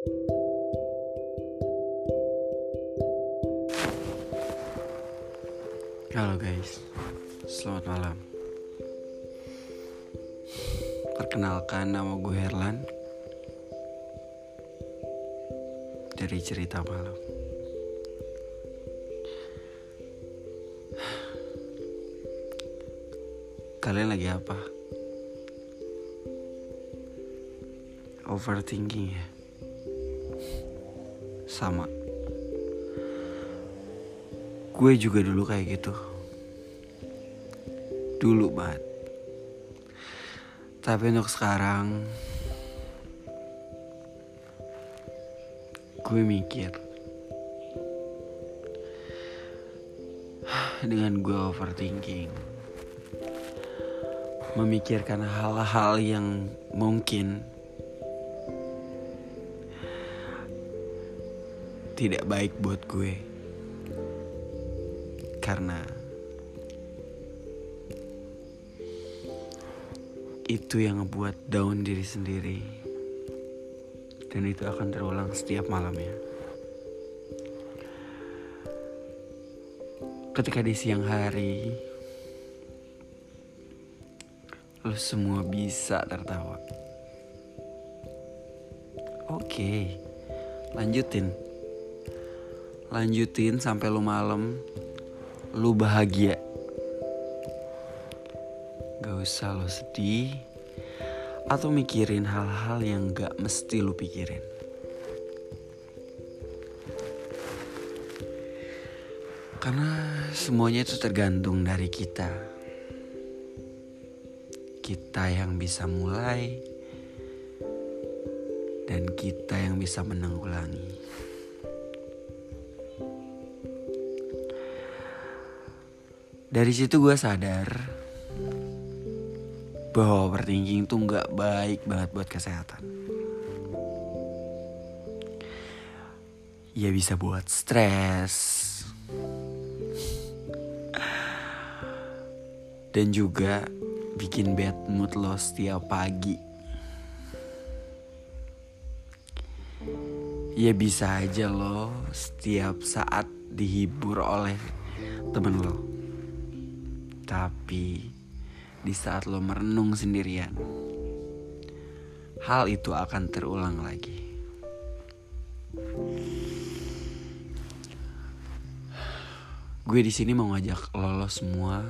Halo guys, selamat malam. Perkenalkan nama gue Herlan dari cerita malam. Kalian lagi apa? Overthinking ya? Sama. Gue juga dulu kayak gitu. Dulu banget. Tapi untuk sekarang gue mikir dengan gue overthinking memikirkan hal-hal yang mungkin tidak baik buat gue. Karena itu yang ngebuat down diri sendiri. Dan itu akan terulang setiap malamnya. Ketika di siang hari lo semua bisa tertawa. Oke lanjutin lanjutin sampai lo malam. Lu bahagia. Gak usah lo sedih Atau mikirin hal-hal yang gak mesti lu pikirin. Karena semuanya itu tergantung dari kita. Kita yang bisa mulai Dan kita yang bisa menanggulangi dari situ gue sadar bahwa overthinking tuh nggak baik banget buat kesehatan. Ya bisa buat stres dan juga bikin bad mood lo setiap pagi. Ya bisa aja lo setiap saat dihibur oleh temen lo. Tapi di saat lo merenung sendirian, hal itu akan terulang lagi. Gue di sini mau ngajak lo, lo semua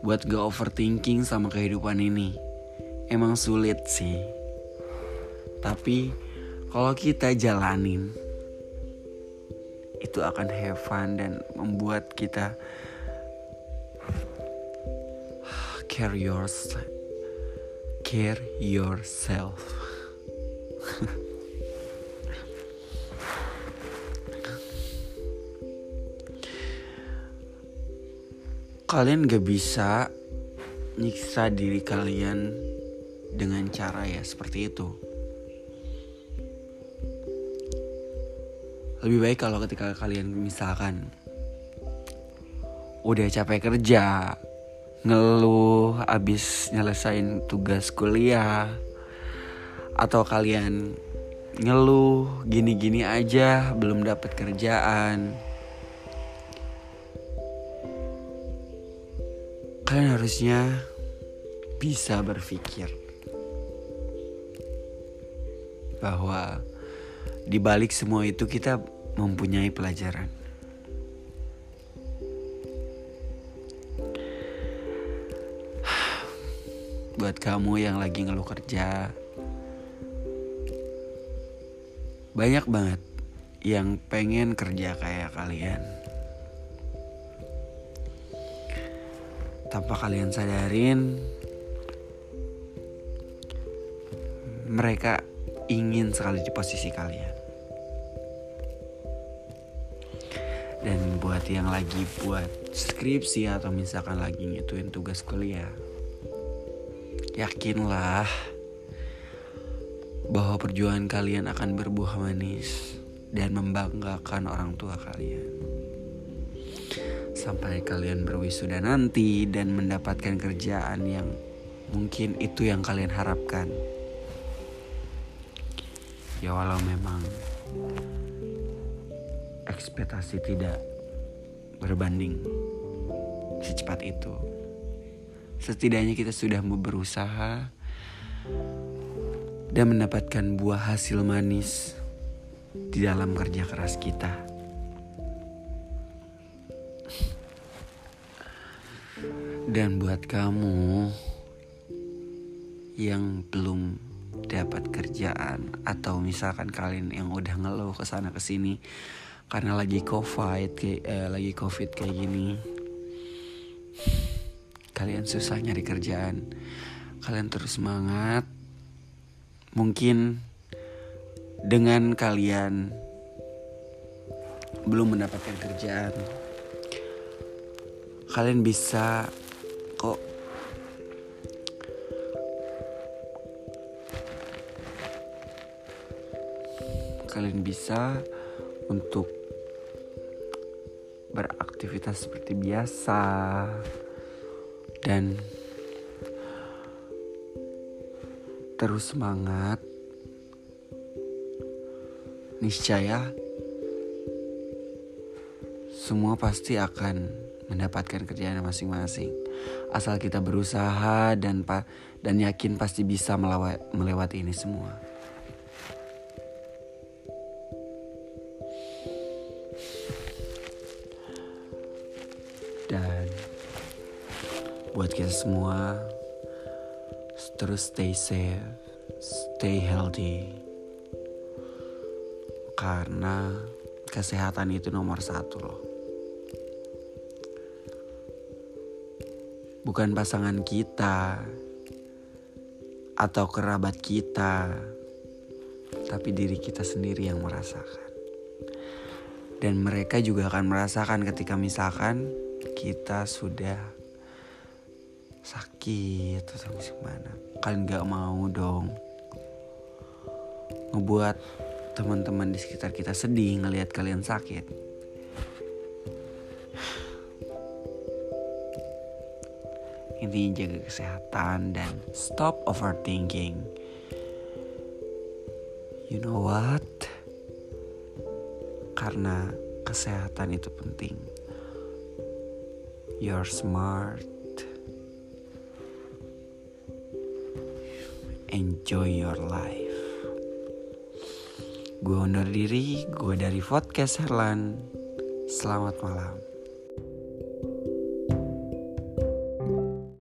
buat gak overthinking sama kehidupan ini. Emang sulit sih. Tapi kalau kita jalanin itu akan have fun dan membuat kita care yourself care yourself. Kalian gak bisa nyiksa diri kalian dengan cara ya seperti itu. Lebih baik kalau ketika kalian misalkan udah capek kerja ngeluh abis nyelesain tugas kuliah atau kalian ngeluh gini-gini aja belum dapat kerjaan. Kalian harusnya bisa berpikir bahwa di balik semua itu kita mempunyai pelajaran buat kamu yang lagi ngeluh kerja. Banyak banget yang pengen kerja kayak kalian. Tanpa kalian sadarin, mereka ingin sekali di posisi kalian. Dan buat yang lagi buat skripsi atau misalkan lagi ngituin tugas kuliah, Yakinlah bahwa perjuangan kalian akan berbuah manis dan membanggakan orang tua kalian. Sampai kalian berwisuda nanti dan mendapatkan kerjaan yang mungkin itu yang kalian harapkan. ya walau memang ekspektasi tidak berbanding secepat itu setidaknya kita sudah berusaha dan mendapatkan buah hasil manis di dalam kerja keras kita. Dan buat kamu yang belum dapat kerjaan atau misalkan kalian yang udah ngeluh ke sana ke sini karena lagi covid kayak eh, lagi covid kayak gini kalian susah nyari kerjaan. Kalian terus semangat. Mungkin dengan kalian belum mendapatkan kerjaan kalian bisa kok kalian bisa untuk beraktivitas seperti biasa dan terus semangat. Niscaya semua pasti akan mendapatkan kerjaan masing-masing. Asal kita berusaha dan dan yakin pasti bisa melewati ini semua buat kita semua terus stay safe, stay healthy. Karena kesehatan itu nomor satu loh. Bukan pasangan kita atau kerabat kita, tapi diri kita sendiri yang merasakan. Dan mereka juga akan merasakan ketika misalkan kita sudah sakit atau gimana kalian gak mau dong ngebuat teman-teman di sekitar kita sedih ngelihat kalian sakit. Intinya jaga kesehatan dan stop overthinking. You know what? Karena kesehatan itu penting. You're smart enjoy your life. Gue undur diri, gue dari podcast Herlan. Selamat malam.